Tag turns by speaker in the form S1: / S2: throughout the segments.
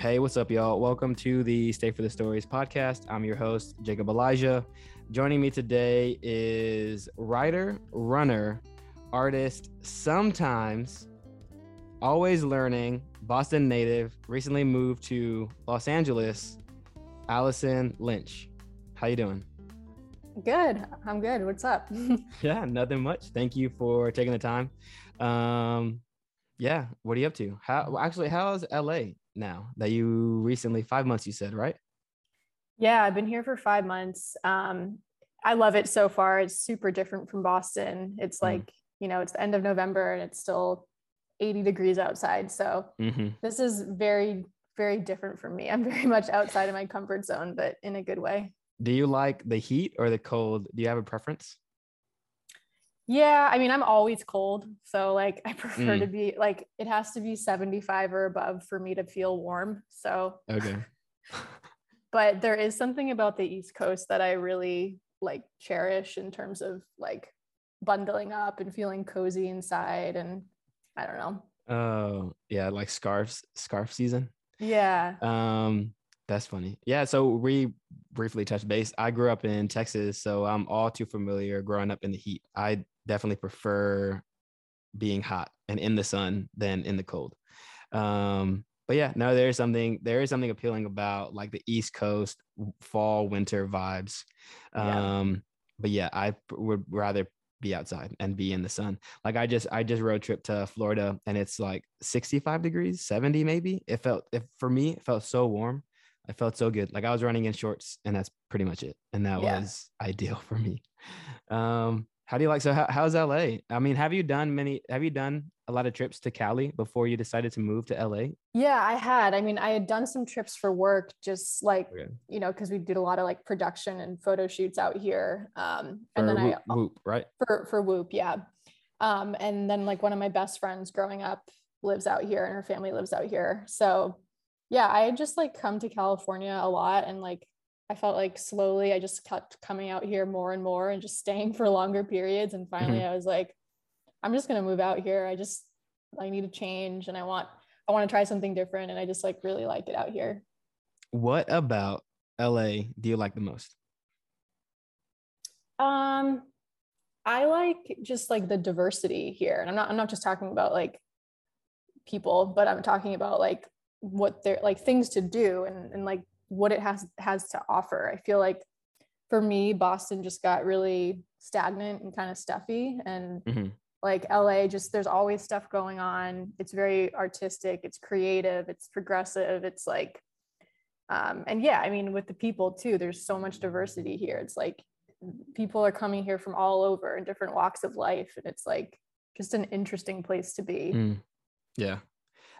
S1: Hey, what's up, y'all? Welcome to the Stay for the Stories podcast. I'm your host, Jacob Elijah. Joining me today is writer, runner, artist, sometimes always learning, Boston native, recently moved to Los Angeles, Allison Lynch. How you doing?
S2: Good. I'm good. What's up?
S1: yeah, nothing much. Thank you for taking the time. Um, yeah, what are you up to? How actually, how's LA now that you recently five months? You said right?
S2: Yeah, I've been here for five months. Um, I love it so far. It's super different from Boston. It's mm. like mm. you know, it's the end of November and it's still 80 degrees outside. So mm-hmm. this is very, very different from me. I'm very much outside of my comfort zone, but in a good way.
S1: Do you like the heat or the cold? Do you have a preference?
S2: Yeah, I mean, I'm always cold. So like I prefer mm. to be like it has to be 75 or above for me to feel warm. So
S1: Okay.
S2: but there is something about the East Coast that I really like cherish in terms of like bundling up and feeling cozy inside and I don't know.
S1: Oh, yeah, like scarves, scarf season.
S2: Yeah.
S1: Um that's funny. Yeah. So we briefly touched base. I grew up in Texas, so I'm all too familiar growing up in the heat. I definitely prefer being hot and in the sun than in the cold. Um, but yeah, no, there is something there is something appealing about like the East Coast fall winter vibes. Um, yeah. but yeah, I would rather be outside and be in the sun. Like I just I just road trip to Florida and it's like 65 degrees, 70 maybe. It felt if for me it felt so warm. I felt so good. Like I was running in shorts and that's pretty much it. And that yeah. was ideal for me. Um, how do you like so how, how's LA? I mean, have you done many have you done a lot of trips to Cali before you decided to move to LA?
S2: Yeah, I had. I mean, I had done some trips for work just like, okay. you know, cuz we did a lot of like production and photo shoots out here. Um and
S1: for
S2: then
S1: Whoop, I Whoop, right?
S2: For for Whoop, yeah. Um and then like one of my best friends growing up lives out here and her family lives out here. So yeah, I had just like come to California a lot and like I felt like slowly I just kept coming out here more and more and just staying for longer periods. And finally mm-hmm. I was like, I'm just gonna move out here. I just I need to change and I want I want to try something different. And I just like really like it out here.
S1: What about LA do you like the most?
S2: Um I like just like the diversity here. And I'm not I'm not just talking about like people, but I'm talking about like what they're like things to do and, and like what it has has to offer. I feel like for me, Boston just got really stagnant and kind of stuffy. And mm-hmm. like LA, just there's always stuff going on. It's very artistic, it's creative, it's progressive, it's like um, and yeah, I mean, with the people too, there's so much diversity here. It's like people are coming here from all over in different walks of life. And it's like just an interesting place to be.
S1: Mm. Yeah.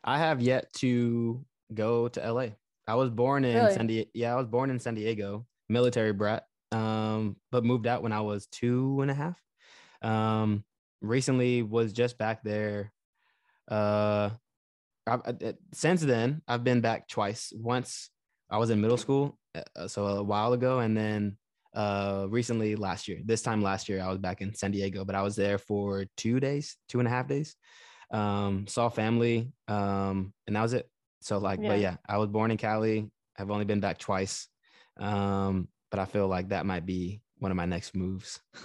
S1: I have yet to go to LA. I was born in really? San Diego. Yeah, I was born in San Diego, military brat. Um, but moved out when I was two and a half. Um, recently was just back there. Uh, I, I, since then I've been back twice. Once I was in middle school, uh, so a while ago, and then uh recently last year. This time last year I was back in San Diego, but I was there for two days, two and a half days. Um, saw family, um, and that was it. So like, yeah. but yeah, I was born in Cali. I've only been back twice. Um, but I feel like that might be one of my next moves.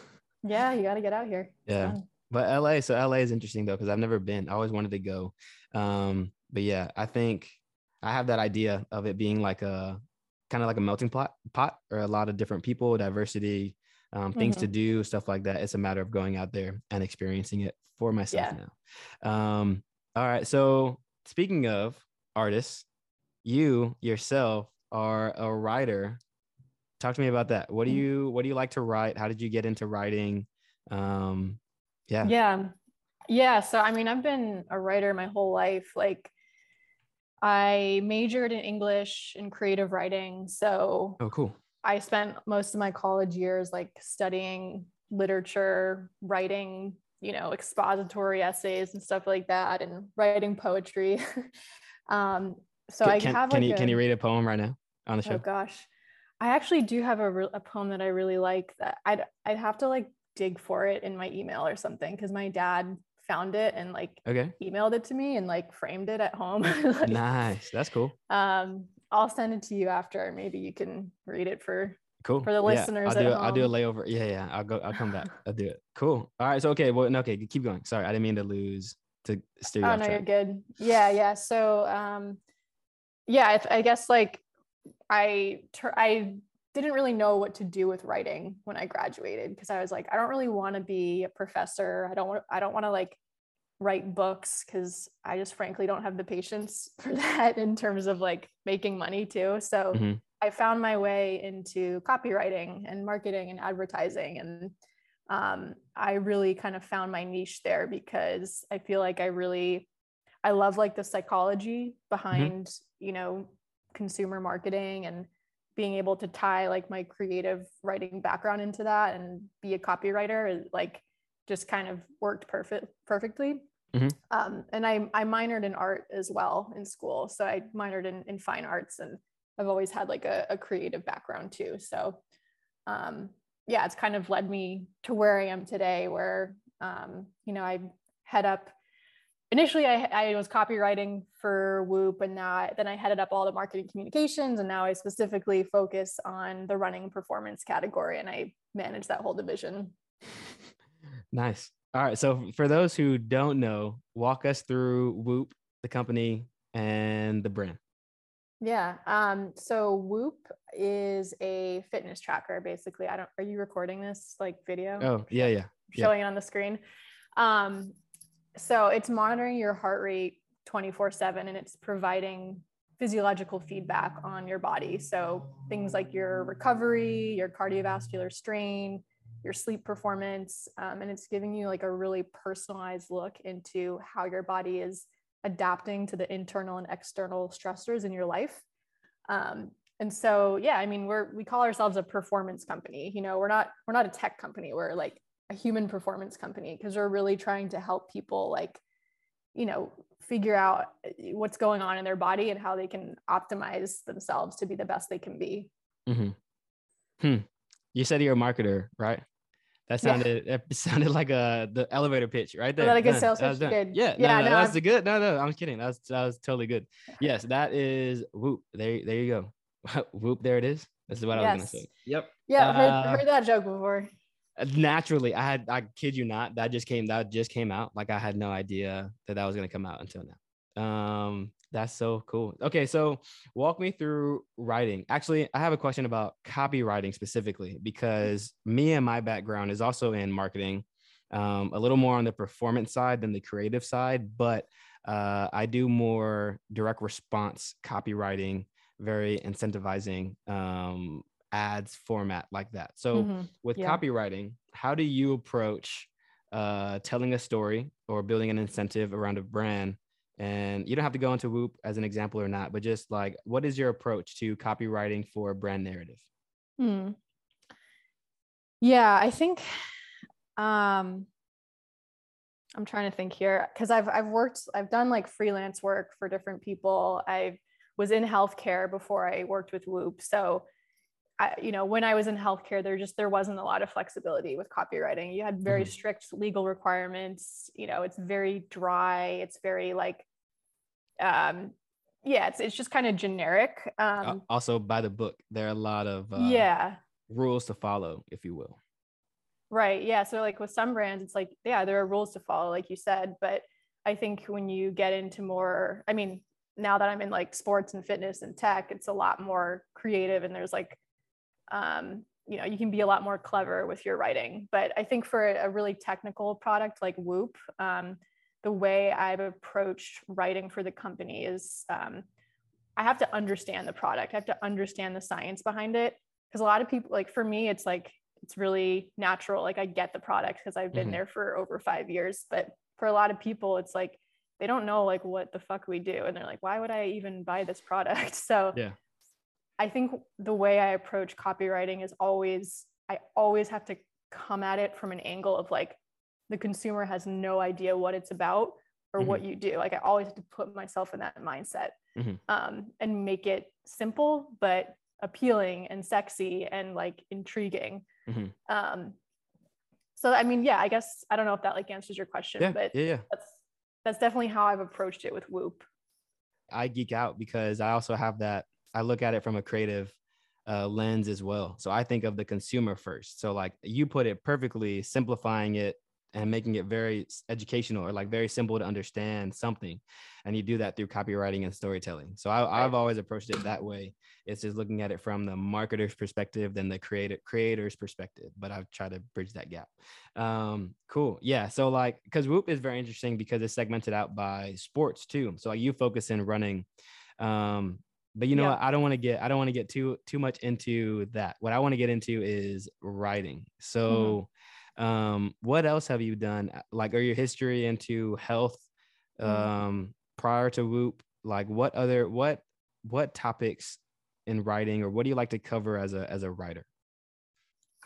S2: Yeah, you got to get out here.
S1: yeah. But LA, so LA is interesting though, because I've never been. I always wanted to go. Um, but yeah, I think I have that idea of it being like a kind of like a melting pot pot or a lot of different people, diversity, um, things mm-hmm. to do, stuff like that. It's a matter of going out there and experiencing it for myself yeah. now. Um, all right. So speaking of artist. You yourself are a writer. Talk to me about that. What do mm. you what do you like to write? How did you get into writing? Um, yeah.
S2: Yeah. Yeah. So I mean, I've been a writer my whole life. Like I majored in English and creative writing. So
S1: oh cool.
S2: I spent most of my college years like studying literature, writing, you know, expository essays and stuff like that, and writing poetry. Um, so
S1: can,
S2: I have
S1: can
S2: like
S1: you
S2: a,
S1: can you read a poem right now on the show?
S2: Oh gosh, I actually do have a, re- a poem that I really like. That I'd I'd have to like dig for it in my email or something because my dad found it and like
S1: Okay.
S2: emailed it to me and like framed it at home. Like,
S1: Nice. That's cool.
S2: Um, I'll send it to you after. Maybe you can read it for
S1: Cool.
S2: For the listeners.
S1: Yeah,
S2: I'll
S1: do. A, I'll do a layover. Yeah, yeah. I'll go. I'll come back. I'll do it. Cool. All right. So okay. Well, okay. Keep going. Sorry, I didn't mean to lose to you
S2: Oh no, you're good. Yeah, yeah. So, um, yeah, I, I guess like I tur- I didn't really know what to do with writing when I graduated because I was like, I don't really want to be a professor. I don't want. I don't want to like write books because I just frankly don't have the patience for that in terms of like making money too. So
S1: Mhm.
S2: I found my way into copywriting and marketing and advertising and um, I really kind of found my niche there because I feel like I really I love like the psychology behind you know consumer marketing and being able to tie like my creative writing background into that and be a copywriter like just kind of worked perfect perfectly.
S1: Mhm.
S2: Um, and I I minored in art as well in school, so I minored in in fine arts and I've always had like a, a creative background too. So um, yeah, it's kind of led me to where I am today, where um, you know I head up. Initially, I, I was copywriting for Whoop, and now I, then I headed up all the marketing communications, and now I specifically focus on the running performance category, and I manage that whole division.
S1: Nice. All right. So for those who don't know, walk us through Whoop, the company, and the brand.
S2: Yeah. Um, so Whoop is a fitness tracker, basically. I don't. Are you recording this like video?
S1: Oh, yeah, yeah. yeah.
S2: showing it on the screen. Um, so it's monitoring your heart rate 24 7 and it's providing physiological feedback on your body. So things like your recovery, your cardiovascular strain, your sleep performance, um, and it's giving you like a really personalized look into how your body is adapting to the internal and external stressors in your life. Um, and so, yeah, I mean, we're we call ourselves a performance company. You know, we're not we're not a tech company. We're like a human performance company because we're really trying to help people like you know figure out uh, what's going on in their body and how they can optimize themselves to be the best they can be
S1: hmm Hmm. You said you're a marketer, right? That
S2: Yeah.
S1: sounded that sounded like a the elevator pitch right there.
S2: that a good sales
S1: That was
S2: pitch? Good.
S1: Yeah,
S2: Yeah,
S1: no, no,
S2: no,
S1: that's
S2: I'm-
S1: the good. No, no, I'm kidding. That's that was totally good. Yes, that is whoop. There, there you go. whoop. There it is. This is what I was gonna say. Yep.
S2: yeah
S1: Uh,
S2: heard, heard that joke before
S1: Naturally, I had. I kid you not. That just came. That just came out. Like I had no idea that that was gonna come out until now. Um, that's so cool. Okay, so walk me through writing. Actually, I have a question about copywriting specifically because me and my background is also in marketing, um, a little more on the performance side than the creative side, but uh, I do more direct response copywriting, very incentivizing um, ads format like that. So
S2: Mhm.
S1: with
S2: Yeah.
S1: copywriting, how do you approach uh, telling a story or building an incentive around a brand? And you don't have to go into Whoop as an example or not, but just like, what is your approach to copywriting for brand narrative?
S2: Hmm. Yeah, I think um I'm trying to think here because I've I've worked I've done like freelance work for different people. I was in healthcare before I worked with Whoop. So I, you know, when I was in healthcare, there just there wasn't a lot of flexibility with copywriting. You had very
S1: Mhm.
S2: strict legal requirements. You know, it's very dry. It's very like, um, yeah, it's it's just kind of generic.
S1: Uh,
S2: Um,
S1: also, by the book, there are a lot of uh,
S2: yeah,
S1: rules to follow, if you will.
S2: Right. Yeah. So like with some brands, it's like, yeah, there are rules to follow, like you said. But I think when you get into more, I mean, now that I'm in like sports and fitness and tech, it's a lot more creative and there's like, um, you know, you can be a lot more clever with your writing. But I think for a really technical product like Whoop, um, the way I've approached writing for the company is um, I have to understand the product. I have to understand the science behind it. Because a lot of people, like for me, it's like, it's really natural. Like I get the product because I've been
S1: Mhm.
S2: there for over five years. But for a lot of people, it's like they don't know like what the fuck we do. And they're like, why would I even buy this product? So
S1: Yeah.
S2: I think the way I approach copywriting is always, I always have to come at it from an angle of like the consumer has no idea what it's about or what you do. Like I always have to put myself in that mindset
S1: Mhm.
S2: um, and make it simple, but appealing and sexy and like intriguing.
S1: Mhm.
S2: Um, so I mean, yeah, I guess I don't know if that like answers your question,
S1: Yeah,
S2: but
S1: yeah, yeah.
S2: that's that's definitely how I've approached it with Whoop.
S1: I geek out because I also have that. I look at it from a creative uh, lens as well. So I think of the consumer first. So like you put it perfectly, simplifying it and making it very educational or like very simple to understand something. And you do that through copywriting and storytelling. So I, I've always approached it that way. It's just looking at it from the marketer's perspective than the creator creator's perspective. But I've tried to bridge that gap. Um, cool. Yeah. So like, because Whoop is very interesting because it's segmented out by sports too. So like you focus in running. Um, but you know
S2: Yeah.
S1: what? I don't want to get I don't want to get too too much into that. What I want to get into is writing. So um what else have you done? Uh, Like are your history into health
S2: Mhm.
S1: um prior to Whoop? Like what other what what topics in writing or what do you like to cover as a as a writer?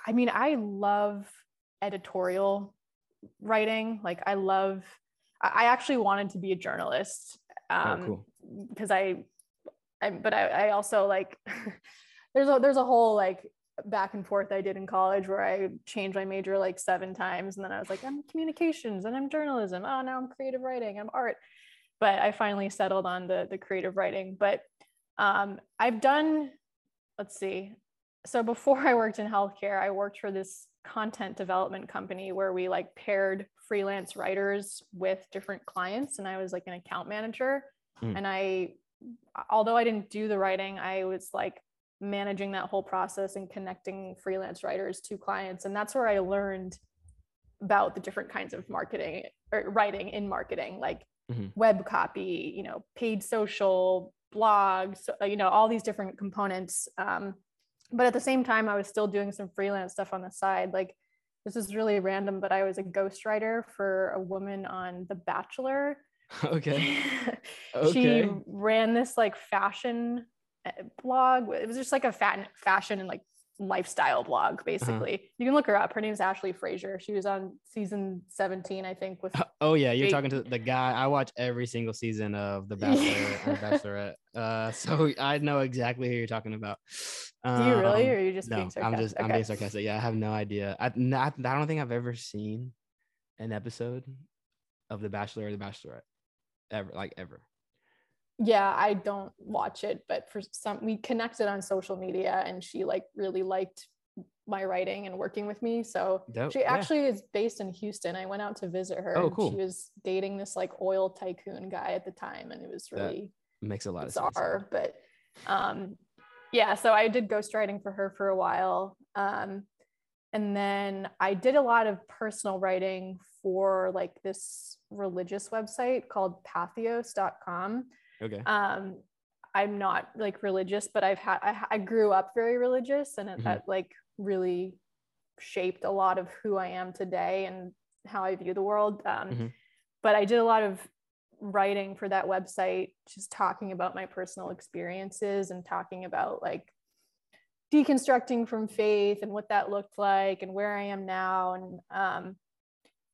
S2: I mean, I love editorial writing. Like, I love. I I actually wanted to be a journalist. Um,
S1: oh, cool.
S2: because I, I but I, I also like there's a there's a whole like back and forth I did in college where I changed my major like seven times and then I was like I'm communications and I'm journalism. Oh now I'm creative writing I'm art. But I finally settled on the the creative writing. But um, I've done let's see. So before I worked in healthcare I worked for this content development company where we like paired freelance writers with different clients and I was like an account manager.
S1: Mm.
S2: and I although I didn't do the writing, I was like managing that whole process and connecting freelance writers to clients. And that's where I learned about the different kinds of marketing or writing in marketing, like
S1: Mhm.
S2: web copy, you know, paid social, blogs, you know, all these different components. Um, but at the same time, I was still doing some freelance stuff on the side. Like this is really random, but I was a ghostwriter for a woman on The Bachelor.
S1: okay.
S2: she
S1: Okay.
S2: ran this like fashion blog. It was just like a fat fashion and like lifestyle blog, basically. You can look her up. Her name's Ashley Frazier. She was on season 17, I think, with
S1: Oh yeah, you're talking to the guy. I watch every single season of The Bachelor or Bachelorette. Uh, so I know exactly who you're talking about.
S2: Do you really,
S1: Um,
S2: or are you just
S1: no,
S2: being sarcastic?
S1: I'm just I'm being sarcastic. Yeah, I have no idea. I not, I don't think I've ever seen an episode of The Bachelor or The Bachelorette ever, like ever.
S2: Yeah, I don't watch it, but for some, we connected on social media, and she like really liked my writing and working with me. So
S1: Dope,
S2: she
S1: yeah.
S2: actually is based in Houston. I went out to visit her.
S1: Oh,
S2: and
S1: cool.
S2: She was dating this like oil tycoon guy at the time, and it was
S1: That
S2: really
S1: Makes a lot of sense.
S2: bizarre. But um, yeah, so I did ghostwriting for her for a while. Um, and then I did a lot of personal writing for like this religious website called patheos.com.
S1: Okay.
S2: Um, I'm not like religious, but I've had, I, I grew up very religious and it,
S1: Mhm.
S2: that like really shaped a lot of who I am today and how I view the world. Um,
S1: Mhm.
S2: But I did a lot of writing for that website, just talking about my personal experiences and talking about like deconstructing from faith and what that looked like and where I am now. And um,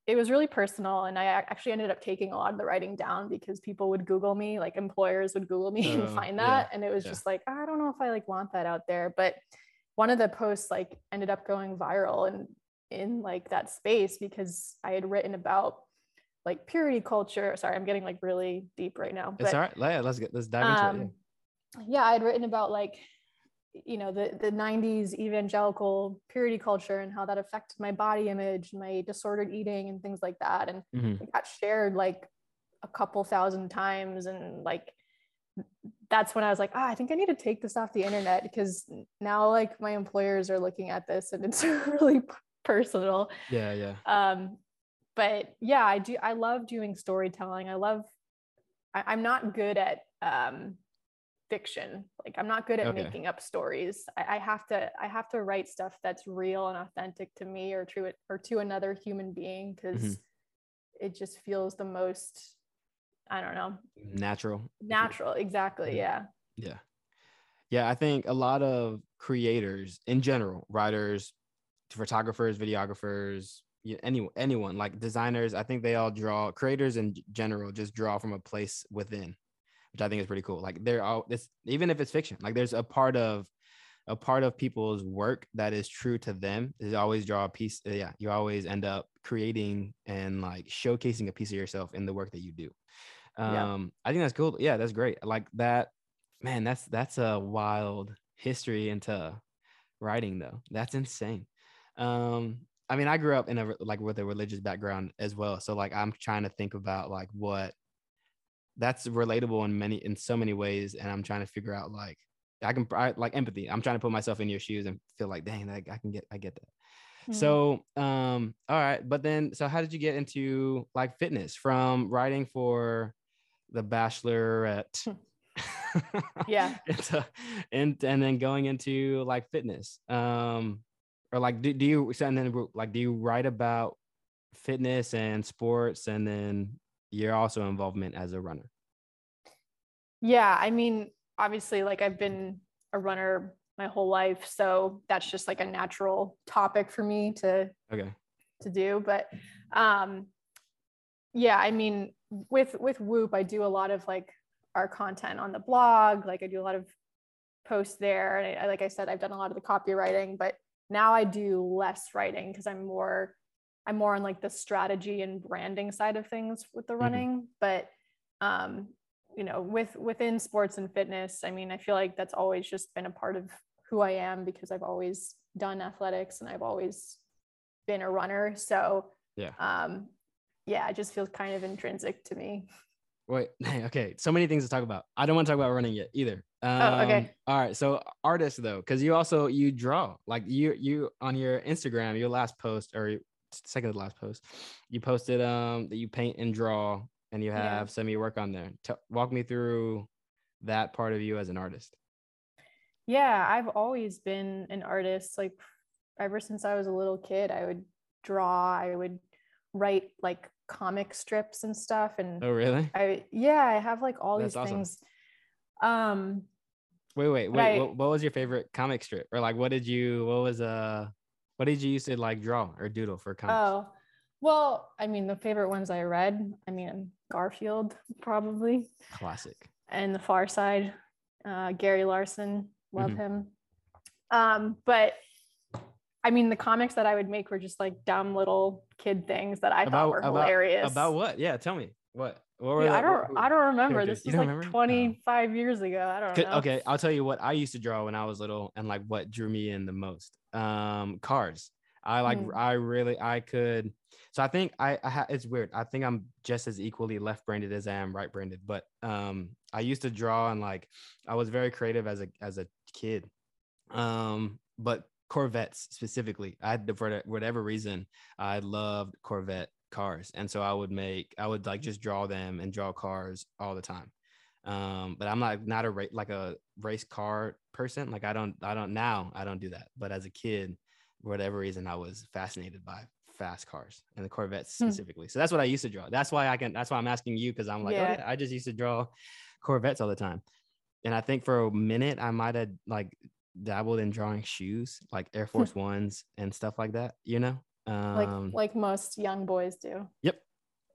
S2: it was really personal. And I actually ended up taking a lot of the writing down because people would Google me, like employers would Google me and
S1: Oh,
S2: find
S1: yeah,
S2: that. And it was
S1: yeah.
S2: just like, I don't know if I like want that out there. But one of the posts like ended up going viral and in like that space because I had written about like purity culture. Sorry, I'm getting like really deep right now.
S1: It's all right. Yeah, let's get let's dive into it.
S2: um, yeah, I'd written about like, you know, the the '90s evangelical purity culture and how that affected my body image, my disordered eating, and things like that. And.
S1: Mhm.
S2: it got shared like a couple thousand times, and like that's when I was like, ah, I think I need to take this off the internet because now like my employers are looking at this and it's really personal
S1: Yeah, yeah.
S2: um but yeah i do i love doing storytelling i love I, i'm not good at um fiction like i'm not good at
S1: Okay.
S2: making up stories I, I have to i have to write stuff that's real and authentic to me or to it or to another human being because
S1: Mhm.
S2: it just feels the most i don't know
S1: Natural.
S2: natural exactly
S1: Mhm.
S2: yeah
S1: Yeah. Yeah, I think a lot of creators in general, writers, photographers, videographers, anyone anyone like designers, I think they all draw creators in general just draw from a place within, which I think is pretty cool. Like they're all this even if it's fiction, like there's a part of a part of people's work that is true to them is always draw a piece. uh, Yeah, you always end up creating and like showcasing a piece of yourself in the work that you do.
S2: Yeah.
S1: Um, I think that's cool. Yeah, that's great. Like that, man. That's that's a wild history into writing, though. That's insane. Um, I mean, I grew up in a like with a religious background as well. So like, I'm trying to think about like what that's relatable in many in so many ways, and I'm trying to figure out like I can I, like empathy. I'm trying to put myself in your shoes and feel like, dang, like, I can get I get that.
S2: Mhm.
S1: So, um, all right, but then, so how did you get into like fitness from writing for the Bachelorette?
S2: Yeah.
S1: into, and and then going into like fitness, um, or like do, do you and then like do you write about fitness and sports, and then you're also involvement as a runner?
S2: Yeah, I mean, obviously, like I've been a runner my whole life, so that's just like a natural topic for me to
S1: Okay.
S2: to do. But um, yeah, I mean, with with Whoop, I do a lot of like our content on the blog. Like I do a lot of posts there, and I, like I said, I've done a lot of the copywriting, but now I do less writing because I'm more I'm more on like the strategy and branding side of things with the running. But um, you know, with within sports and fitness, I mean, I feel like that's always just been a part of who I am because I've always done athletics and I've always been a runner. So
S1: Yeah.
S2: um, yeah, it just feels kind of intrinsic to me.
S1: Wait, okay. So many things to talk about. I don't want to talk about running yet either. Um,
S2: Oh, okay.
S1: All right. So artists though, because you also you draw like you you on your Instagram, your last post or second to last post, you posted um that you paint and draw and you
S2: Yeah.
S1: have some of your work on there. T- walk me through that part of you as an artist.
S2: Yeah, I've always been an artist. Like ever since I was a little kid, I would draw, I would write like comic strips and stuff. And
S1: Oh really?
S2: I, yeah, I have like all
S1: That's
S2: these
S1: awesome.
S2: things. Um,
S1: Wait, wait, wait.
S2: Right.
S1: What, what was your favorite comic strip? Or like what did you what was uh what did you used to like draw or doodle for comics?
S2: oh, well, I mean, the favorite ones I read, I mean, Garfield probably,
S1: Classic.
S2: and The Far Side, uh, Gary Larson, love
S1: Mhm.
S2: him. Um, but I mean, the comics that I would make were just like dumb little kid things that I thought were hilarious.
S1: About what? Yeah, tell me. What?
S2: Dude, I don't. I don't remember. This was like
S1: remember? Oh.
S2: 25 years ago. I don't know.
S1: okay, I'll tell you what I used to draw when I was little, and like what drew me in the most. Um, cars. I like.
S2: Mm.
S1: I really. I could. So I think I. I ha, it's weird. I think I'm just as equally left-brained as I am right-brained. But um, I used to draw and like I was very creative as a as a kid. Um, but Corvettes specifically, I had for whatever reason I loved Corvette cars, and so I would make I would like just draw them and draw cars all the time. Um, but I'm not not a ra- like a race car person. Like I don't I don't now I don't do that. But as a kid, for whatever reason, I was fascinated by fast cars and the Corvettes
S2: Hmm.
S1: specifically. So that's what I used to draw. That's why I can. That's why I'm asking you because I'm like, oh,
S2: Yeah.
S1: I just used to draw Corvettes all the time. And I think for a minute I might have like dabbled in drawing shoes, like Air Force Ones and stuff like that. You know,
S2: like
S1: um,
S2: like most young boys do.
S1: yep,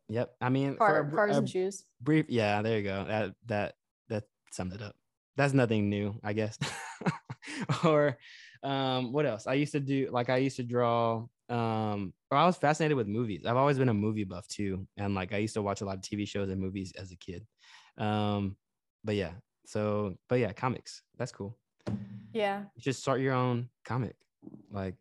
S1: yep. I mean, for
S2: Car,
S1: a
S2: cars
S1: a
S2: and shoes.
S1: brief, yeah, there you go. That that that summed it up. That's nothing new, I guess. or um, what else? I used to do like I used to draw. Um, or I was fascinated with movies. I've always been a movie buff too, and like I used to watch a lot of TV shows and movies as a kid. Um, but yeah, so but yeah, comics. That's cool.
S2: Yeah,
S1: Just start your own comic, like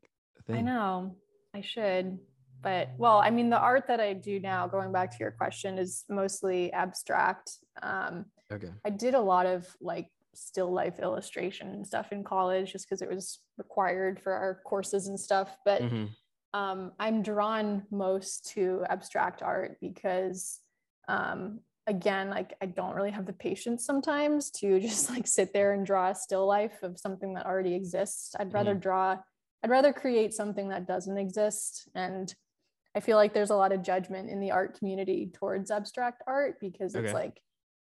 S1: thing.
S2: I know. I should. But well, I mean, the art that I do now, going back to your question, is mostly abstract. Um,
S1: Okay.
S2: I did a lot of like still life illustration and stuff in college just because it was required for our courses and stuff. But
S1: Mhm.
S2: um, I'm drawn most to abstract art because, um, again, like I don't really have the patience sometimes to just like sit there and draw a still life of something that already exists. I'd rather draw, I'd rather create something that doesn't exist. And I feel like there's a lot of judgment in the art community towards abstract art because it's
S1: Okay.
S2: like,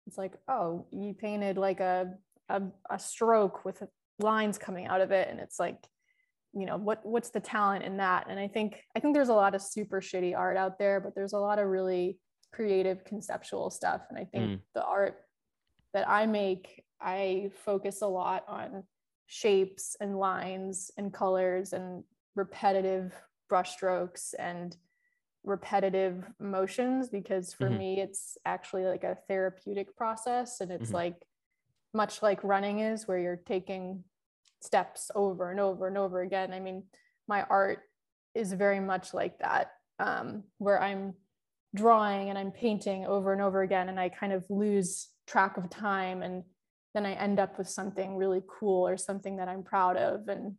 S2: it's like, oh, you painted like a, a, a stroke with lines coming out of it. And it's like, you know what what's the talent in that and i think i think there's a lot of super shitty art out there but there's a lot of really creative conceptual stuff and i think
S1: Mm.
S2: the art that i make i focus a lot on shapes and lines and colors and repetitive brushstrokes and repetitive motions because for
S1: Mhm.
S2: me it's actually like a therapeutic process and it's
S1: Mhm.
S2: like much like running is where you're taking steps over and over and over again i mean my art is very much like that um, where i'm drawing and i'm painting over and over again and i kind of lose track of time and then i end up with something really cool or something that i'm proud of and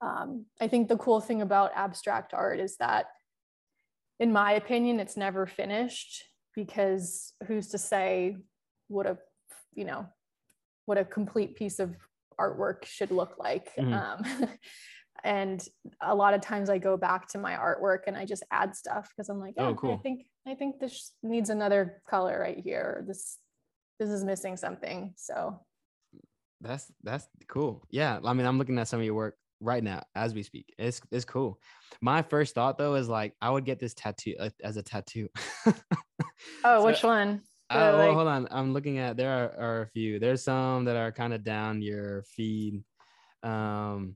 S2: um, i think the cool thing about abstract art is that in my opinion it's never finished because who's to say what a you know what a complete piece of artwork should look like
S1: Mhm.
S2: um, and a lot of times i go back to my artwork and i just add stuff because i'm like
S1: Oh,
S2: oh,
S1: cool.
S2: i think i think this needs another color right here this this is missing something so
S1: That's that's cool. Yeah, I mean, I'm looking at some of your work right now as we speak. It's it's cool. My first thought though is like I would get this tattoo uh, as a tattoo.
S2: oh
S1: So-
S2: which one
S1: Uh,
S2: The,
S1: well,
S2: like-
S1: hold on. I'm looking at there are, are a few. There's some that are kind of down your feed. Um,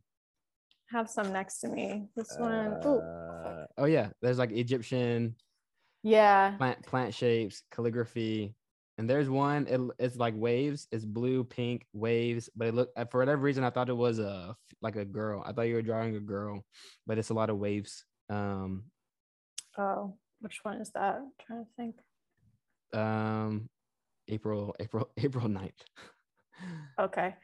S2: have some next to me this one oh
S1: uh, oh yeah, there's like Egyptian
S2: yeah
S1: plant plant shapes, calligraphy, and there's one. It, it's like waves. It's blue, pink waves, but it look uh, for whatever reason I thought it was a like a girl. I thought you were drawing a girl, but it's a lot of waves. Um,
S2: oh which one is that I'm trying to think
S1: um, April April April 9th.
S2: okay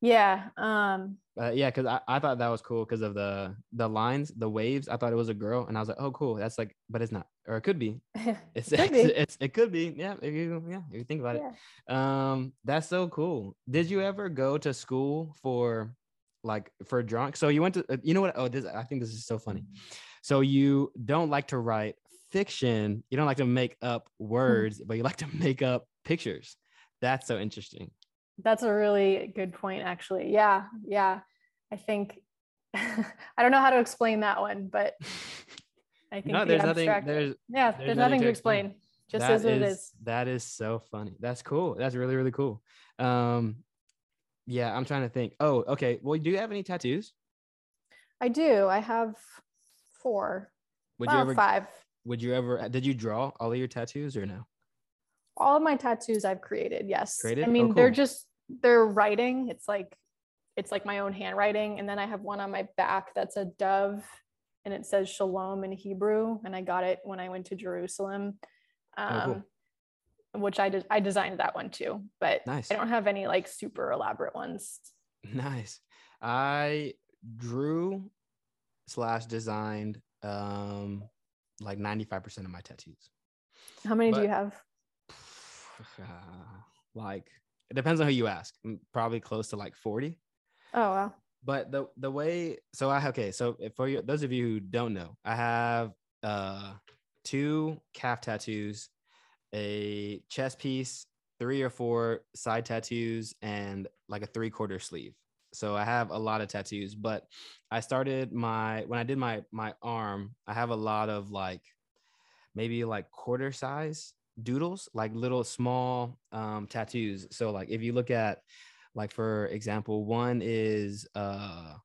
S2: yeah um
S1: Uh, yeah, because I, I thought that was cool because of the the lines, the waves. I thought it was a girl, and I was like, oh, cool. That's like, but it's not, or it could be. It's
S2: Could be.
S1: it's it could be. Yeah, if you yeah, if you think about
S2: yeah.
S1: it. Um, that's so cool. Did you ever go to school for like for drawing? So you went to uh, you know what? Oh, this I think this is so funny. So you don't like to write fiction. You don't like to make up words, but you like to make up pictures. That's so interesting.
S2: That's a really good point, actually. Yeah, yeah. I think I don't know how to explain that one, but I think
S1: no,
S2: the
S1: there's nothing. There's
S2: yeah,
S1: there's
S2: there's,
S1: nothing to explain.
S2: explain. Just
S1: That
S2: is what it is.
S1: That is so funny. That's cool. That's really really cool. Um, yeah, I'm trying to think. Oh, okay. Well, do you have any tattoos?
S2: I do. I have four.
S1: Would
S2: well,
S1: you ever?
S2: five.
S1: Would you ever? Did you draw all of your tattoos or no?
S2: All of my tattoos I've created. Yes.
S1: Created?
S2: I
S1: Oh,
S2: mean, they're just they're writing. It's like it's like my own handwriting, and then I have one on my back that's a dove, and it says Shalom in Hebrew, and I got it when I went to Jerusalem.
S1: Oh.
S2: Um, which I did, I designed that one too, but
S1: Nice.
S2: I don't have any like super elaborate ones.
S1: Nice. I drew slash designed um like 95% of my tattoos.
S2: How many do you have?
S1: Uh, like it depends on who you ask. Mm, Probably close to like 40.
S2: Oh wow.
S1: But the the way so I okay, so for you those of you who don't know, I have uh two calf tattoos, a chest piece, three or four side tattoos, and like a three quarter sleeve. So I have a lot of tattoos, but I started my when I did my my arm, I have a lot of like maybe like quarter size doodles, like little small um tattoos. So like if you look at like for example, one is uh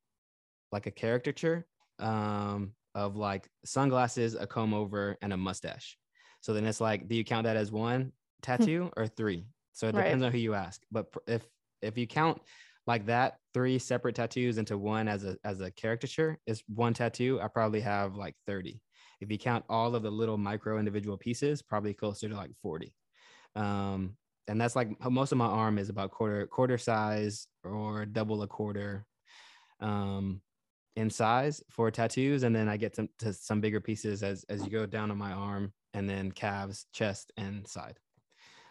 S1: like a caricature um of like sunglasses, a comb over, and a mustache. So then it's like, do you count that as one tattoo or three? So it
S2: Right.
S1: depends on who you ask. But if if you count like that, three separate tattoos into one as a as a caricature is one tattoo. I probably have like 30. If you count all of the little micro individual pieces, probably closer to like 40. Um, and that's like most of my arm is about quarter quarter size or double a quarter um in size for tattoos. And then i get some to some bigger pieces as as you go down on my arm and then calves chest and side.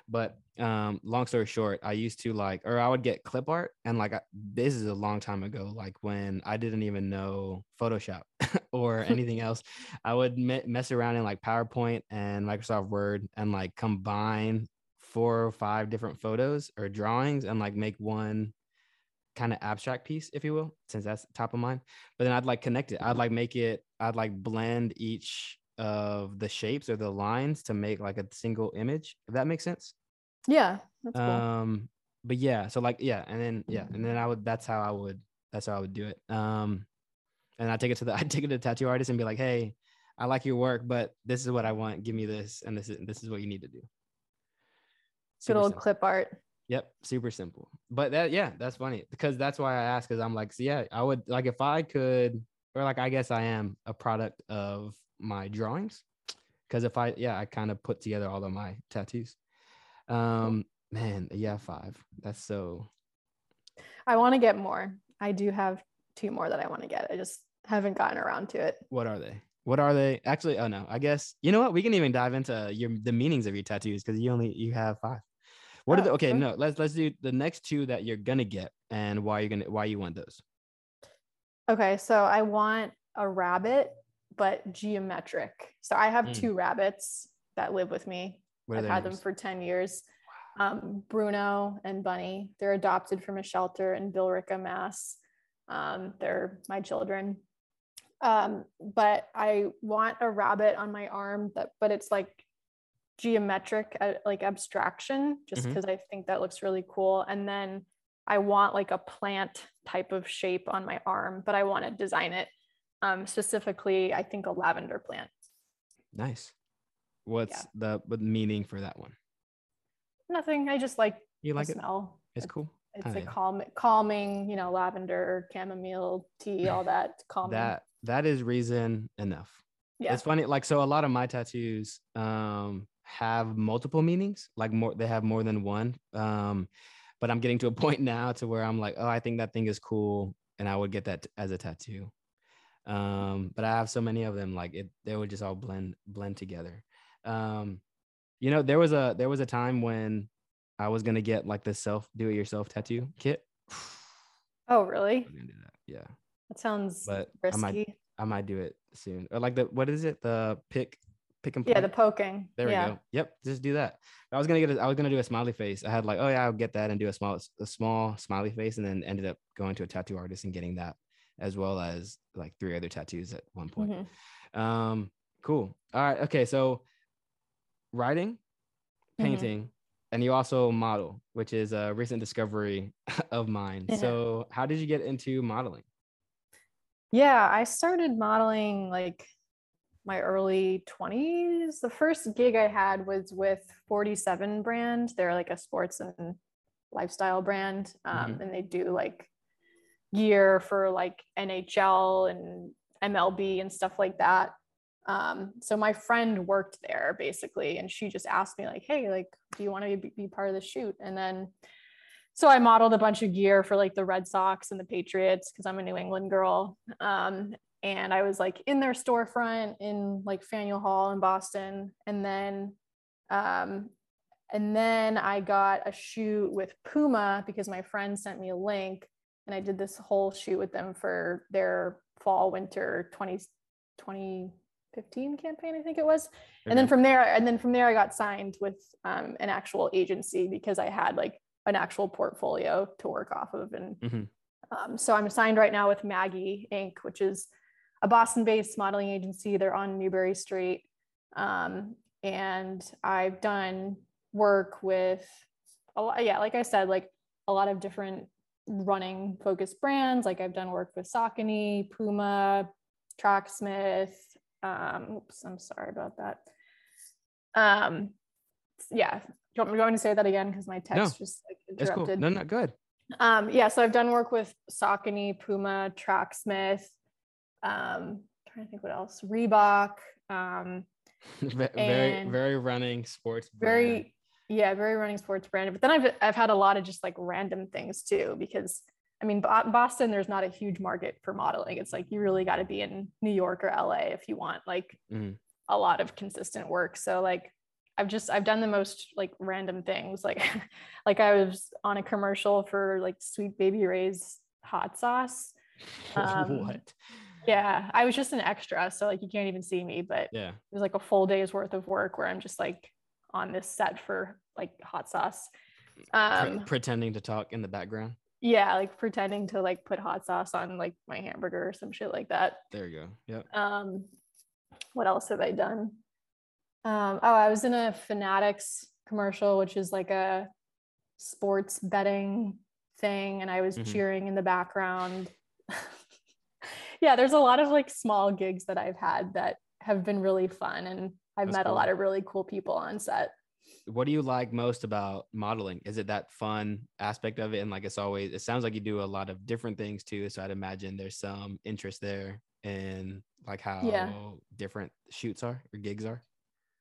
S1: But um long story short i used to like or i would get clip art. And like I, this is a long time ago like when i didn't even know photoshop or anything else i would me- mess around in like powerpoint and microsoft word and like combine four or five different photos or drawings and like make one kind of abstract piece if you will since that's top of mind but then i'd like connect it i'd like make it i'd like blend each of the shapes or the lines to make like a single image if that makes sense
S2: Yeah, that's cool.
S1: um but yeah, so like yeah, and then yeah, and then I would that's how I would that's how I would do it. Um, and I take it to the I take it to the tattoo artist and be like, hey, I like your work, but this is what I want. Give me this, and this is this is what you need to do.
S2: Good old
S1: simple.
S2: clip art.
S1: Yep, super simple. But that yeah, that's funny because that's why I asked because I'm like, so yeah, I would like if I could, or like I guess I am a product of my drawings. Because if I yeah, I kind of put together all of my tattoos. Um, man, yeah, five. That's so
S2: I want to get more. I do have two more that I want to get. I just haven't gotten around to it.
S1: what are they? What are they? Actually, oh no, I guess you know what? We can even dive into your the meanings of your tattoos because you only you have five. What are
S2: Oh,
S1: the okay?
S2: sure.
S1: No, let's let's do the next two that you're gonna get and why you're gonna why you want those.
S2: Okay, so I want a rabbit, but geometric. So I have
S1: Mm.
S2: two rabbits that live with me.
S1: What
S2: I've had them for 10 years. Um, Bruno and Bunny. They're adopted from a shelter in Billerica, Mass. Um, they're my children. Um, but I want a rabbit on my arm that, but it's like geometric, uh, like abstraction, just because I think that looks really cool. And then I want like a plant type of shape on my arm, but I want to design it um, specifically. I think a lavender plant.
S1: Nice. What's the the meaning for that one?
S2: Nothing. I just like
S1: You like
S2: the
S1: it?
S2: smell.
S1: It's cool.
S2: It's
S1: Oh,
S2: like
S1: yeah.
S2: calm, calming, you know, lavender, chamomile tea, all that calming.
S1: That that is reason enough.
S2: yeah.
S1: It's funny, like so a lot of my tattoos um have multiple meanings, like more they have more than one. Um, but I'm getting to a point now to where I'm like, oh, I think that thing is cool, and I would get that t- as a tattoo. Um, but I have so many of them, like it they would just all blend blend together. Um, you know, there was a there was a time when I was gonna get like the self do it yourself tattoo kit.
S2: oh, really?
S1: I'm gonna do that. Yeah.
S2: That sounds
S1: But I
S2: risky.
S1: might I might do it soon. Or like the what is it? The pick pick and
S2: yeah, the poking.
S1: There we
S2: yeah.
S1: go. Yep, just do that. I was gonna get. A, I was gonna do a smiley face. I had like, oh yeah, I'll get that and do a small, a small smiley face, and then ended up going to a tattoo artist and getting that, as well as like three other tattoos at one point.
S2: Mhm.
S1: Um, cool. All right. Okay. So, writing,
S2: Mhm.
S1: painting, and you also model, which is a recent discovery of mine.
S2: Yeah.
S1: So, how did you get into modeling?
S2: Yeah, I started modeling like my early 20s. The first gig I had was with 47 brand. They're like a sports and lifestyle brand. Um, And they do like gear for like NHL and MLB and stuff like that. Um, so my friend worked there basically, and she just asked me, like, hey, like, do you want to be, part of the shoot? And then so I modeled a bunch of gear for like the Red Sox and the Patriots because I'm a New England girl. Um, and I was like in their storefront in like Faneuil Hall in Boston. And then um, and then I got a shoot with Puma because my friend sent me a link and I did this whole shoot with them for their fall winter 20, 2015 campaign, I think it was. And then from there and then from there i got signed with um, an actual agency because i had like an actual portfolio to work off of. And
S1: Mhm.
S2: um, so i'm signed right now with maggie inc which is a boston based modeling agency. They're on newbury street. Um, and i've done work with a lot yeah like i said like a lot of different running focused brands. Like i've done work with saucony puma tracksmith um oops i'm sorry about that um yeah do you want me going to say that again because my text just like
S1: It's cool.
S2: interrupted
S1: No, no, good.
S2: um yeah so i've done work with saucony puma tracksmith um trying to think what else reebok um
S1: very, very running sports. brand.
S2: very yeah very running sports brand but then i've i've had a lot of just like random things too because i mean Bo- boston there's not a huge market for modeling it's like you really got to be in new york or la if you want like
S1: Mhm.
S2: a lot of consistent work so like i've just i've done the most like random things like like i was on a commercial for like sweet baby ray's hot sauce Um,
S1: what?
S2: yeah i was just an extra so like you can't even see me but
S1: Yeah.
S2: it was like a full day's worth of work where I'm just like on this set for like hot sauce.
S1: Pre-
S2: Um,
S1: pretending to talk in the background.
S2: Yeah, like pretending to like put hot sauce on like my hamburger or some shit like that.
S1: There you go. Yep.
S2: Um, what else have I done? Um, oh, I was in a Fanatics commercial, which is like a sports betting thing and I was
S1: Mhm.
S2: cheering in the background. yeah, there's a lot of like small gigs that I've had that have been really fun and I've
S1: That's
S2: met a lot of really cool people on set.
S1: What do you like most about modeling? Is it that fun aspect of it? And like it's always, it sounds like you do a lot of different things too. So I'd imagine there's some interest there in like how
S2: Yeah.
S1: different shoots are or gigs are.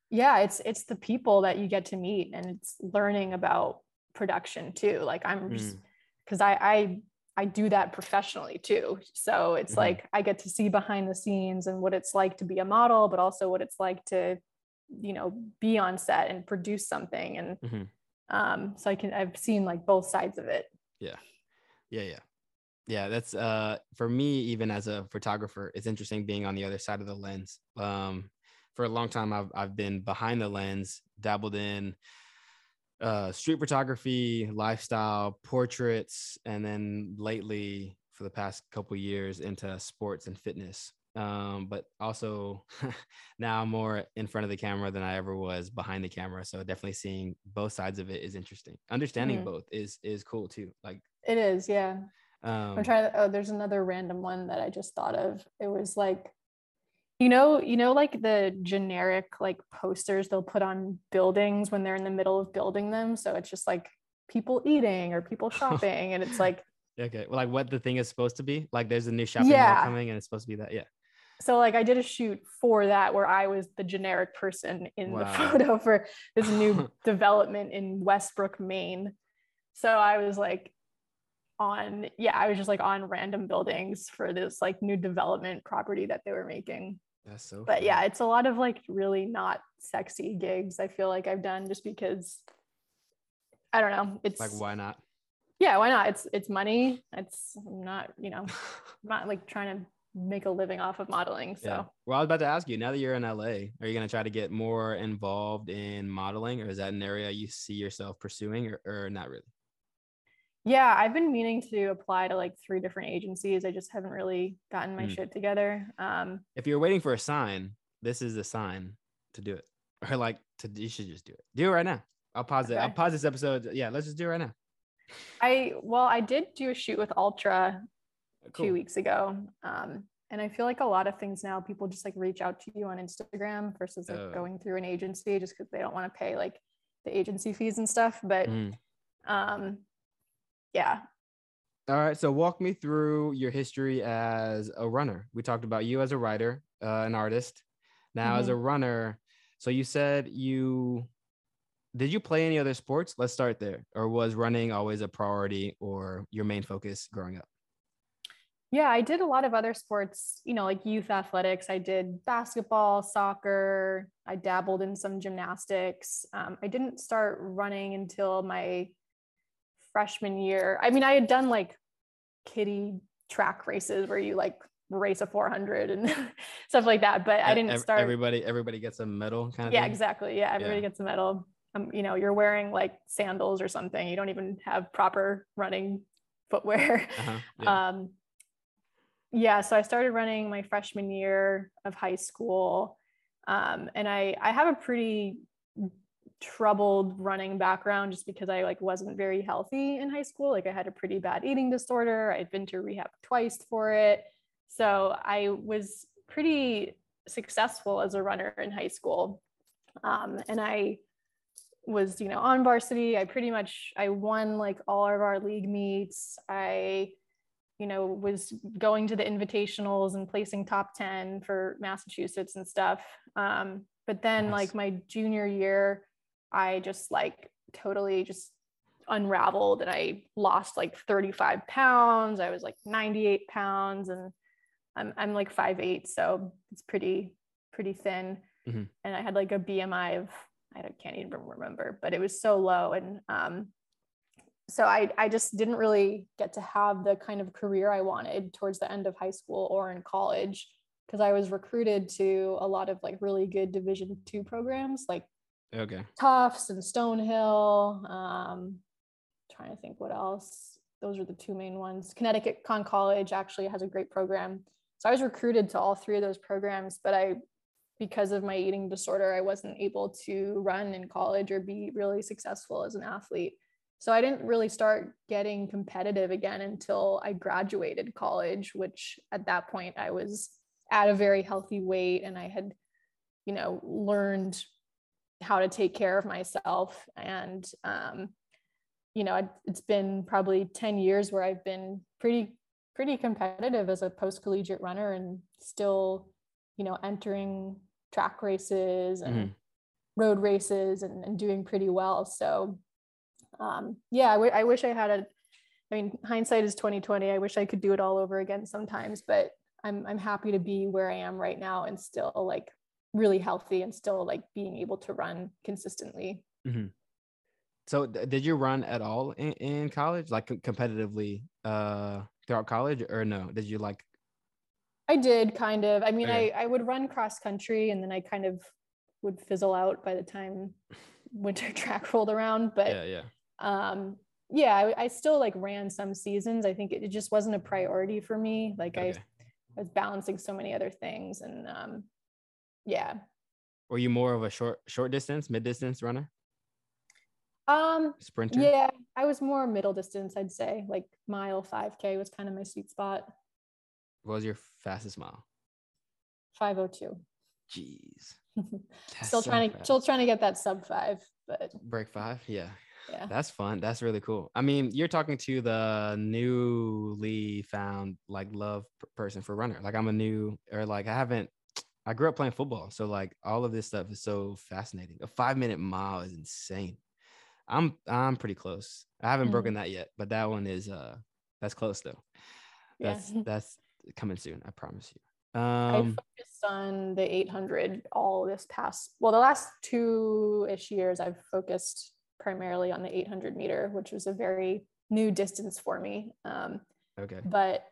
S2: Yeah, it's it's the people that you get to meet and it's learning about production too. Like I'm just
S1: Mm.
S2: because I I I do that professionally too. So it's
S1: Mhm.
S2: like I get to see behind the scenes and what it's like to be a model, but also what it's like to, you know, be on set and produce something. And
S1: Mhm.
S2: um, so I can I've seen like both sides of it.
S1: Yeah yeah, yeah. Yeah, that's uh for me, even as a photographer, it's interesting being on the other side of the lens. Um for a long time I've I've been behind the lens, dabbled in uh street photography, lifestyle, portraits, and then lately for the past couple years into sports and fitness. Um, but also now I'm more in front of the camera than I ever was behind the camera. So definitely seeing both sides of it is interesting. Understanding
S2: Mhm.
S1: both is is cool too. Like
S2: It is, yeah.
S1: um
S2: I'm trying to oh, there's another random one that I just thought of. It was like you know, you know, like the generic like posters they'll put on buildings when they're in the middle of building them. So it's just like people eating or people shopping. and it's like,
S1: Okay. Well, like what the thing is supposed to be. Like there's a new shopping
S2: Yeah.
S1: mall coming and it's supposed to be that. Yeah.
S2: So like I did a shoot for that where I was the generic person in the photo for this new development in Westbrook, Maine. So I was like on, yeah, I was just like on random buildings for this like new development property that they were making.
S1: That's so
S2: but
S1: funny.
S2: yeah it's a lot of like really not sexy gigs i feel like i've done just because i don't know it's
S1: Like why not?
S2: yeah why not it's it's money it's I'm not you know i'm not like trying to make a living off of modeling so
S1: Yeah. Well, I was about to ask you, now that you're in LA, are you gonna try to get more involved in modeling or is that an area you see yourself pursuing or, or not really?
S2: yeah i've been meaning to apply to like three different agencies i just haven't really gotten my
S1: Mm.
S2: shit together um
S1: If you're waiting for a sign, this is the sign to do it. Or like to you should just do it. Do it right now. I'll pause it. I'll pause this episode. Yeah, let's just do it right now.
S2: i well i did do a shoot with ultra
S1: Cool.
S2: two weeks ago. Um, and I feel like a lot of things now, people just like reach out to you on Instagram versus like
S1: Oh.
S2: going through an agency just because they don't want to pay like the agency fees and stuff. But
S1: Mm.
S2: um, yeah,
S1: All right. So walk me through your history as a runner. We talked about you as a writer, uh, an artist. Now, as a runner, so you said you did you play any other sports? Let's start there. Or was running always a priority or your main focus growing up?
S2: Yeah, I did a lot of other sports, you know, like youth athletics. I did basketball, soccer. I dabbled in some gymnastics. Um, I didn't start running until my freshman year. I mean, I had done like kiddie track races where you like race a 400 and stuff like that, but I didn't start.
S1: Everybody, everybody gets a medal kind of
S2: yeah,
S1: thing.
S2: exactly. Yeah, everybody
S1: Yeah.
S2: gets a medal. Um, you know, you're wearing like sandals or something. You don't even have proper running footwear.
S1: Uh-huh. Yeah.
S2: Um, yeah, so I started running my freshman year of high school, um, and I I have a pretty troubled running background just because I like wasn't very healthy in high school. Like I had a pretty bad eating disorder. I'd been to rehab twice for it, so I was pretty successful as a runner in high school, um, and I was you know on varsity. I pretty much I won like all of our league meets. I you know, was going to the invitationals and placing top 10 for Massachusetts and stuff. Um, but then
S1: Nice.
S2: like my junior year, I just like totally just unraveled and I lost like 35 pounds. I was like 98 pounds and I'm, I'm like 5'8", so it's pretty, pretty thin.
S1: Mhm.
S2: And I had like a BMI of, I don't- can't even remember, but it was so low. And um, so I, I just didn't really get to have the kind of career I wanted towards the end of high school or in college because I was recruited to a lot of like really good division two programs like
S1: Okay.
S2: Tufts and Stonehill. Um, trying to think what else. Those are the two main ones. Connecticut Conn College actually has a great program. So I was recruited to all three of those programs, but I, because of my eating disorder, I wasn't able to run in college or be really successful as an athlete. So I didn't really start getting competitive again until I graduated college, which at that point I was at a very healthy weight and I had, you know, learned how to take care of myself. And, um, you know, it's been probably 10 years where I've been pretty, pretty competitive as a post collegiate runner and still, you know, entering track races and mm-hmm. road races and, and doing pretty well. So, um, yeah, I, w- I wish I had a, I mean, hindsight is 2020. I wish I could do it all over again sometimes, but I'm, I'm happy to be where I am right now and still like really healthy and still like being able to run consistently.
S1: Mm-hmm. So th- did you run at all in, in college, like competitively uh, throughout college or no? Did you like?
S2: I did kind of, I mean, okay. I, I would run cross country and then I kind of would fizzle out by the time winter track rolled around, but
S1: yeah, yeah
S2: um yeah I, I, still like ran some seasons. I think it, it just wasn't a priority for me. Like okay. I, I was balancing so many other things and um yeah.
S1: Were you more of a short short distance mid distance runner?
S2: Um
S1: sprinter?
S2: yeah i was more middle distance i'd say. Like mile 5k was kind of my sweet spot.
S1: What was your fastest mile?
S2: 502
S1: jeez.
S2: Still trying to still trying to get that sub five but
S1: break five? Yeah
S2: yeah.
S1: That's fun that's really cool. I mean you're talking to the newly found like love person for runner like i'm a new or like i haven't i grew up playing football so like all of this stuff is so fascinating. A five minute mile is insane. I'm i'm pretty close. I haven't mm-hmm. broken that yet but that one is uh that's close though. That's yeah. that's coming soon i promise you. Um, I
S2: focused on the 800 all this past, well, the last two ish years, I've focused primarily on the 800 meter, which was a very new distance for me. Um,
S1: okay.
S2: But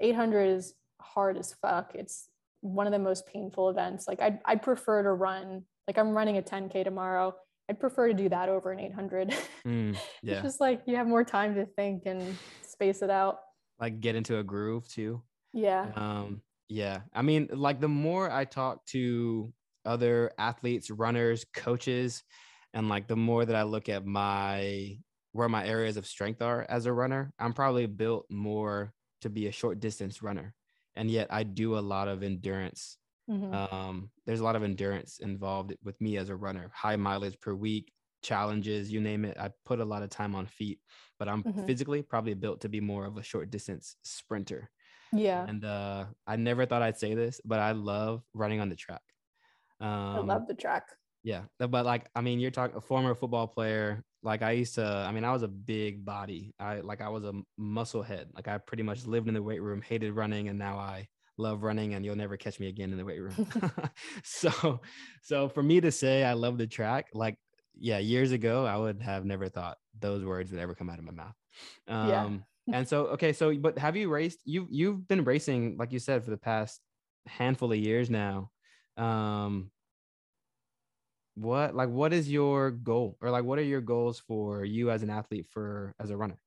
S2: 800 is hard as fuck. It's one of the most painful events. Like I'd, I'd prefer to run, like I'm running a 10K tomorrow. I'd prefer to do that over an 800.
S1: Mm, yeah.
S2: it's just like you have more time to think and space it out.
S1: Like get into a groove too.
S2: Yeah.
S1: Um, yeah. I mean, like the more I talk to other athletes, runners, coaches, and like the more that i look at my where my areas of strength are as a runner i'm probably built more to be a short distance runner. And yet i do a lot of endurance. Mm-hmm. um, there's a lot of endurance involved with me as a runner. High mileage per week challenges you name it. I put a lot of time on feet but i'm mm-hmm. physically probably built to be more of a short distance sprinter.
S2: Yeah.
S1: And uh, i never thought i'd say this but i love running on the track.
S2: Um, i love the track
S1: yeah, but like I mean, you're talking a former football player. Like I used to, I mean, I was a big body. I like I was a muscle head. Like I pretty much lived in the weight room, hated running, and now I love running. And you'll never catch me again in the weight room. so, so for me to say I love the track, like yeah, years ago I would have never thought those words would ever come out of my mouth. Um, yeah. and so okay, so but have you raced? You you've been racing like you said for the past handful of years now. Um, what like what is your goal or like what are your goals for you as an athlete for as a runner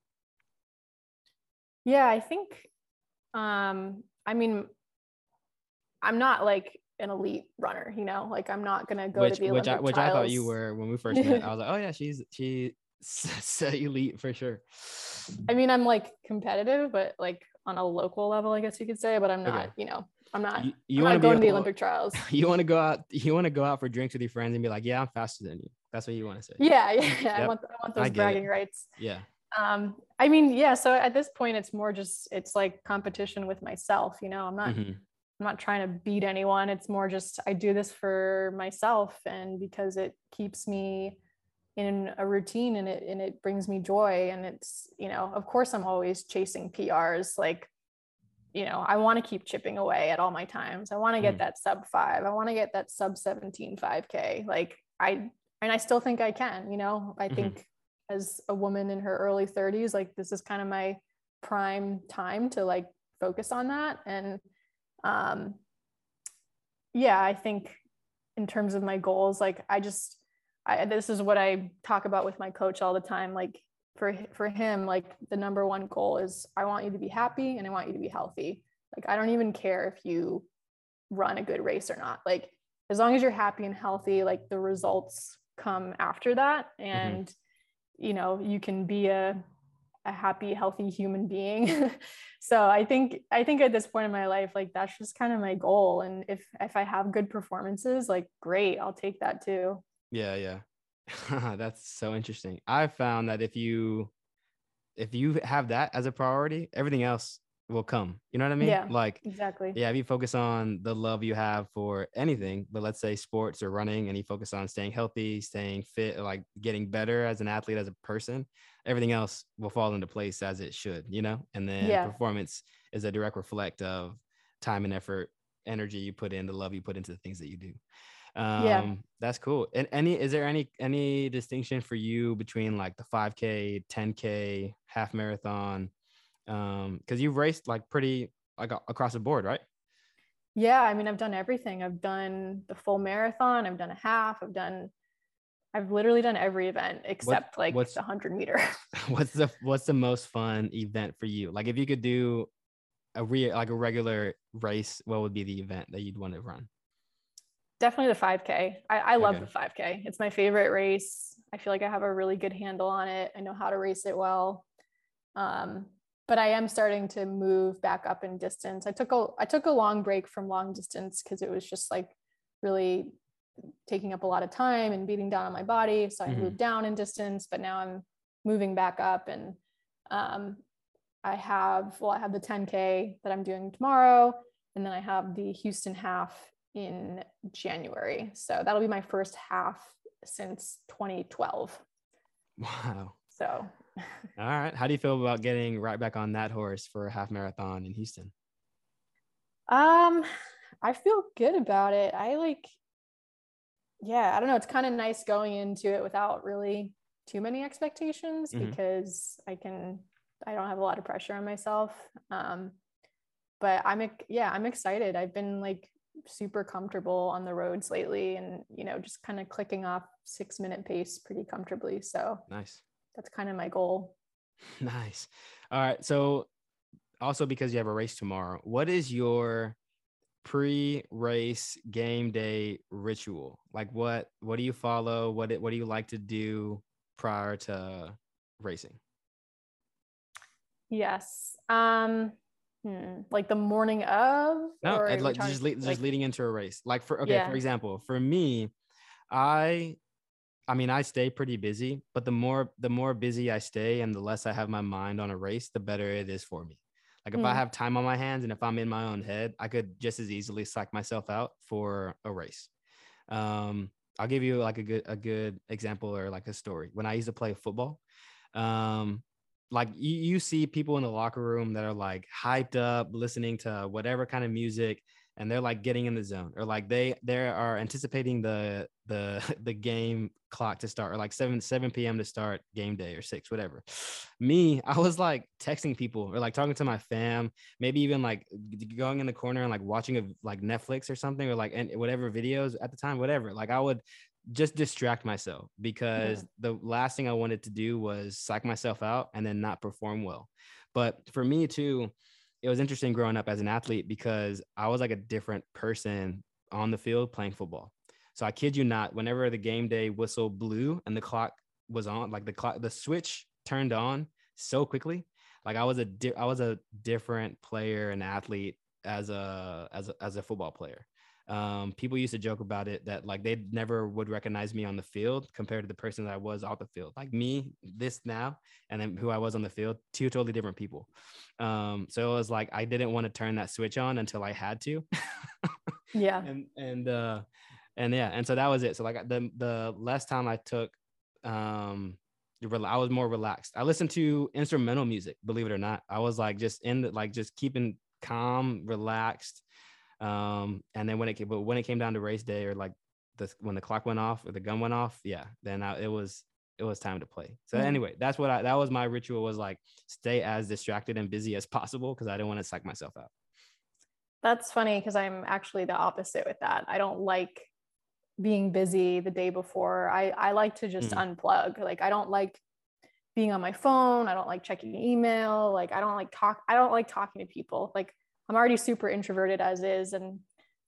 S2: yeah i think um i mean i'm not like an elite runner you know like i'm not gonna go
S1: which,
S2: to the
S1: which
S2: Olympic
S1: I, which
S2: trials.
S1: I thought you were when we first met i was like oh yeah she's she elite for sure
S2: i mean i'm like competitive but like on a local level i guess you could say but i'm not okay. you know I'm not. You, you want to go to the Olympic trials.
S1: You want to go out. You want to go out for drinks with your friends and be like, "Yeah, I'm faster than you." That's what you want to say.
S2: Yeah, yeah. Yep. I want. I want those I bragging it. rights.
S1: Yeah.
S2: Um. I mean, yeah. So at this point, it's more just it's like competition with myself. You know, I'm not. Mm-hmm. I'm not trying to beat anyone. It's more just I do this for myself and because it keeps me in a routine and it and it brings me joy and it's you know of course I'm always chasing PRs like you know, I want to keep chipping away at all my times. I want to get mm. that sub five. I want to get that sub 17 5K. Like I, and I still think I can, you know, I mm-hmm. think as a woman in her early 30s, like this is kind of my prime time to like focus on that. And um, yeah, I think in terms of my goals, like I just, I, this is what I talk about with my coach all the time. Like for for him like the number one goal is i want you to be happy and i want you to be healthy. Like i don't even care if you run a good race or not. Like as long as you're happy and healthy like the results come after that. Mm-hmm. and mm-hmm. you know you can be a a happy healthy human being. So i think i think at this point in my life like that's just kind of my goal. And if if i have good performances like great i'll take that too.
S1: Yeah yeah that's so interesting i found that if you if you have that as a priority everything else will come. You know what I mean?
S2: Yeah.
S1: Like
S2: exactly.
S1: Yeah, if you focus on the love you have for anything, but let's say sports or running, and you focus on staying healthy, staying fit, like getting better as an athlete, as a person, everything else will fall into place as it should, you know? And then yeah. performance is a direct reflect of time and effort, energy you put in, the love you put into the things that you do. Um, yeah. that's cool. And any is there any any distinction for you between like the 5k, 10k, half marathon? um because you've raced like pretty like across the board right
S2: yeah i mean i've done everything i've done the full marathon i've done a half i've done i've literally done every event except what, like what's, the 100 meter
S1: what's the what's the most fun event for you like if you could do a re like a regular race what would be the event that you'd want to run
S2: definitely the 5k i, I love okay. the 5k it's my favorite race i feel like i have a really good handle on it i know how to race it well um, but I am starting to move back up in distance. I took a I took a long break from long distance because it was just like really taking up a lot of time and beating down on my body. So I mm-hmm. moved down in distance, but now I'm moving back up and um, I have well, I have the 10K that I'm doing tomorrow, and then I have the Houston half in January. So that'll be my first half since 2012.
S1: Wow.
S2: So
S1: all right. How do you feel about getting right back on that horse for a half marathon in Houston?
S2: Um, I feel good about it. I like, yeah, I don't know. It's kind of nice going into it without really too many expectations mm-hmm. because I can, I don't have a lot of pressure on myself. Um, but I'm, yeah, I'm excited. I've been like super comfortable on the roads lately and, you know, just kind of clicking off six minute pace pretty comfortably. So
S1: nice
S2: that's kind of my goal.
S1: Nice. All right. So also because you have a race tomorrow, what is your pre-race game day ritual? Like what what do you follow? What what do you like to do prior to racing?
S2: Yes. Um hmm, like the morning of
S1: no, like just, le- like, just leading into a race. Like for okay, yeah. for example, for me, I I mean, I stay pretty busy, but the more the more busy I stay and the less I have my mind on a race, the better it is for me. Like if mm. I hmm. have time on my hands and if I'm in my own head, I could just as easily psych myself out for a race. Um, I'll give you like a good a good example or like a story. When I used to play football, um, like you, you see people in the locker room that are like hyped up, listening to whatever kind of music, and they're like getting in the zone or like they they are anticipating the the the game clock to start or like 7 7 p.m to start game day or 6 whatever. Me i was like texting people or like talking to my fam maybe even like going in the corner and like watching a like netflix or something or like and whatever videos at the time whatever. Like i would just distract myself because yeah. the last thing i wanted to do was psych myself out and then not perform well but for me too it was interesting growing up as an athlete because I was like a different person on the field playing football. So I kid you not, whenever the game day whistle blew and the clock was on, like the clock, the switch turned on so quickly. Like I was a, di- I was a different player and athlete as a, as a, as a football player. Um, people used to joke about it that like they never would recognize me on the field compared to the person that I was off the field. Like me, this now, and then who I was on the field, two totally different people. Um, so it was like I didn't want to turn that switch on until I had to.
S2: yeah.
S1: And and uh and yeah, and so that was it. So like the the last time I took um I was more relaxed. I listened to instrumental music, believe it or not. I was like just in the like just keeping calm, relaxed um, and then when it came, but when it came down to race day or like the when the clock went off or the gun went off, yeah, then I, it was it was time to play. So mm-hmm. anyway, that's what I that was my ritual was like stay as distracted and busy as possible because I didn't want to psych myself out.
S2: That's funny because I'm actually the opposite with that. I don't like being busy the day before. I I like to just mm. unplug. Like I don't like being on my phone. I don't like checking email. Like I don't like talk. I don't like talking to people. Like I'm already super introverted as is, and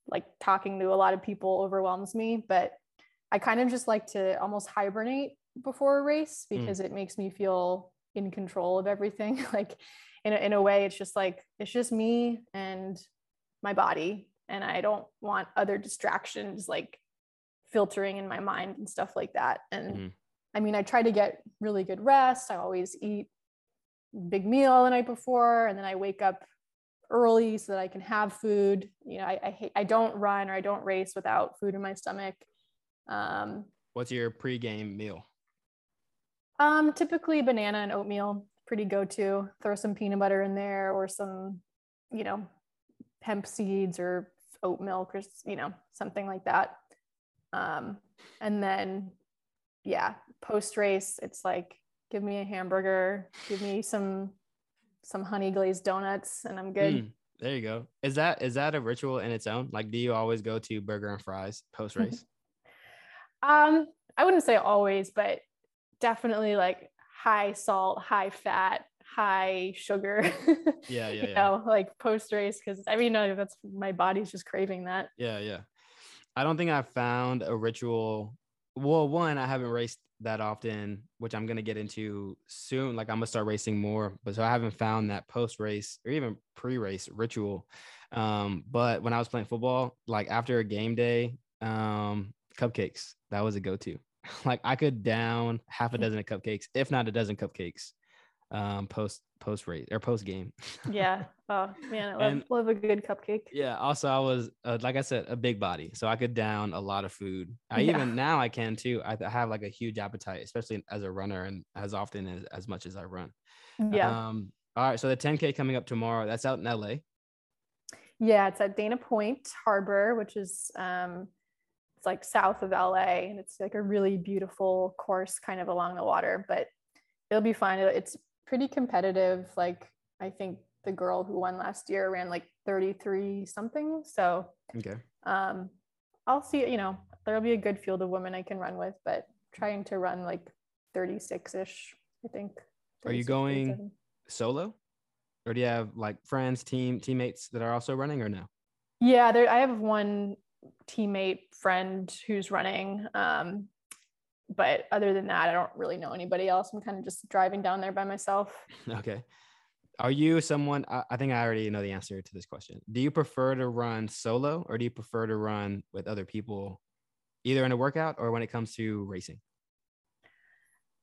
S2: like talking to a lot of people overwhelms me. But I kind of just like to almost hibernate before a race
S1: Mm.
S2: because it makes me feel in control of everything. like in a, in a way, it's just like it's just me and my body, and I don't want other distractions like filtering in my mind and stuff like that. And
S1: Mhm.
S2: I mean, I try to get really good rest. I always eat big meal the night before, and then I wake up early so that I can have food. You know, I I, hate, I don't run or I don't race without food in my stomach. Um,
S1: What's your pregame meal?
S2: um, typically banana and oatmeal, pretty go-to. Throw some peanut butter in there or some, you know, hemp seeds or oat milk or you know something like that. Um, and then, yeah, post race, it's like give me a hamburger, give me some some honey glazed donuts, and I'm good.
S1: Mm, there you go. Is that is that a ritual in its own? Like, do you always go to burger and fries post race?
S2: Um, I wouldn't say always, but definitely like high salt, high fat, high sugar.
S1: Yeah, yeah,
S2: you
S1: yeah.
S2: know, like post race, because I mean, no, that's my body's just craving that.
S1: yeah, yeah. I don't think I found a ritual. Well, one, I haven't raced that often, which I'm gonna get into soon. Like, I'm gonna start racing more, but so I haven't found that post race or even pre race ritual. Um, but when I was playing football, like after a game day, um, cupcakes that was a go to. like, I could down half a dozen of cupcakes, if not a dozen cupcakes, um, post post race or post game.
S2: Yeah. Oh man, I love,
S1: And-
S2: love a good cupcake.
S1: Yeah. Also, I was uh, like I said, a big body, so I could down a lot of food. I
S2: Yeah.
S1: even now I can too. I, I have like a huge appetite, especially as a runner, and as often as, as much as I run.
S2: Yeah.
S1: Um. All right. So the 10k coming up tomorrow. That's out in LA.
S2: Yeah, it's at Dana Point Harbor, which is um, it's like south of LA, and it's like a really beautiful course, kind of along the water. But it'll be fun. It- It's pretty competitive. Like I think the girl who won last year ran like 33 something. So
S1: Okay.
S2: um, I'll see. You know, there'll be a good field of women I can run with, but trying to run like 36 ish. I think.
S1: Are you going-
S2: 37.
S1: Solo, or do you have like friends, team teammates that are also running, or no?
S2: Yeah, there I have one teammate friend who's running. Um, but other than that, I don't really know anybody else. I'm kind of just driving down there by myself.
S1: Okay. Are you someone? I, think I already know the answer to this question. Do you prefer to run solo, or do you prefer to run with other people, either in a workout or when it comes to racing?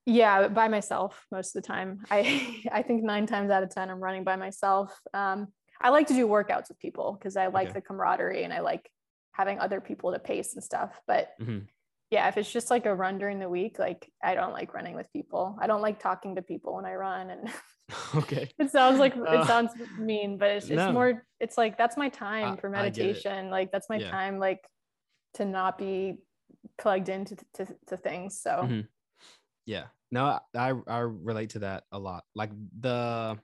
S2: Yeah, by myself most of the time. I I think nine times out of ten I'm running by myself. Um, I like to do workouts with people because I like
S1: Okay.
S2: the camaraderie and I like having other people to pace and stuff. But
S1: Mhm.
S2: Yeah, if it's just like a run during the week, like I don't like running with people. I don't like talking to people when I run and
S1: okay.
S2: it sounds like
S1: Uh,
S2: it sounds mean but it's, it's
S1: no.
S2: more it's like that's my time
S1: I-
S2: for
S1: I get it.
S2: meditation like that's my
S1: Yeah.
S2: time like to not be plugged into to, to things so
S1: Mhm. Yeah. No, I I relate to that a lot. Like the,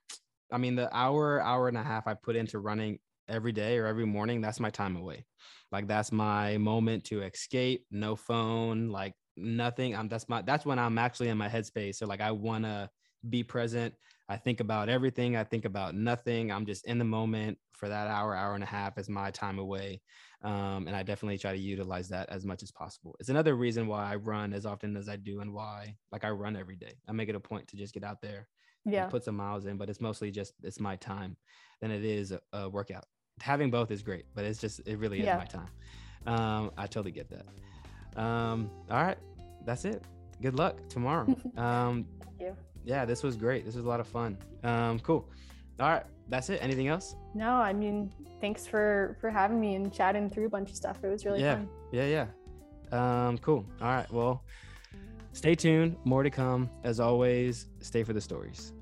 S1: I mean, the hour, hour and a half I put into running every day or every morning, that's my time away. Like that's my moment to escape. No phone, like nothing. I'm that's my that's when I'm actually in my headspace. So like I want to be present. I think about everything. I think about nothing. I'm just in the moment for that hour, hour and a half is my time away. Um, and I definitely try to utilize that as much as possible. It's another reason why I run as often as I do and why like I run every day. I make it a point to just get out there
S2: yeah
S1: put some miles in, but it's mostly just it's my time than it is a, a workout. Having both is great, but it's just it really is
S2: Yeah.
S1: my time. Um, I totally get that. Um, all right, that's it. Good luck tomorrow. um,
S2: thank you
S1: yeah, this was great. This was a lot of fun. Um, cool. All right, that's it. Anything else?
S2: no i mean thanks for for having me and chatting through a bunch of stuff it was really
S1: Yeah.
S2: fun
S1: Yeah, yeah. Um, cool. All right. Well, stay tuned. More to come. As always, stay for the stories.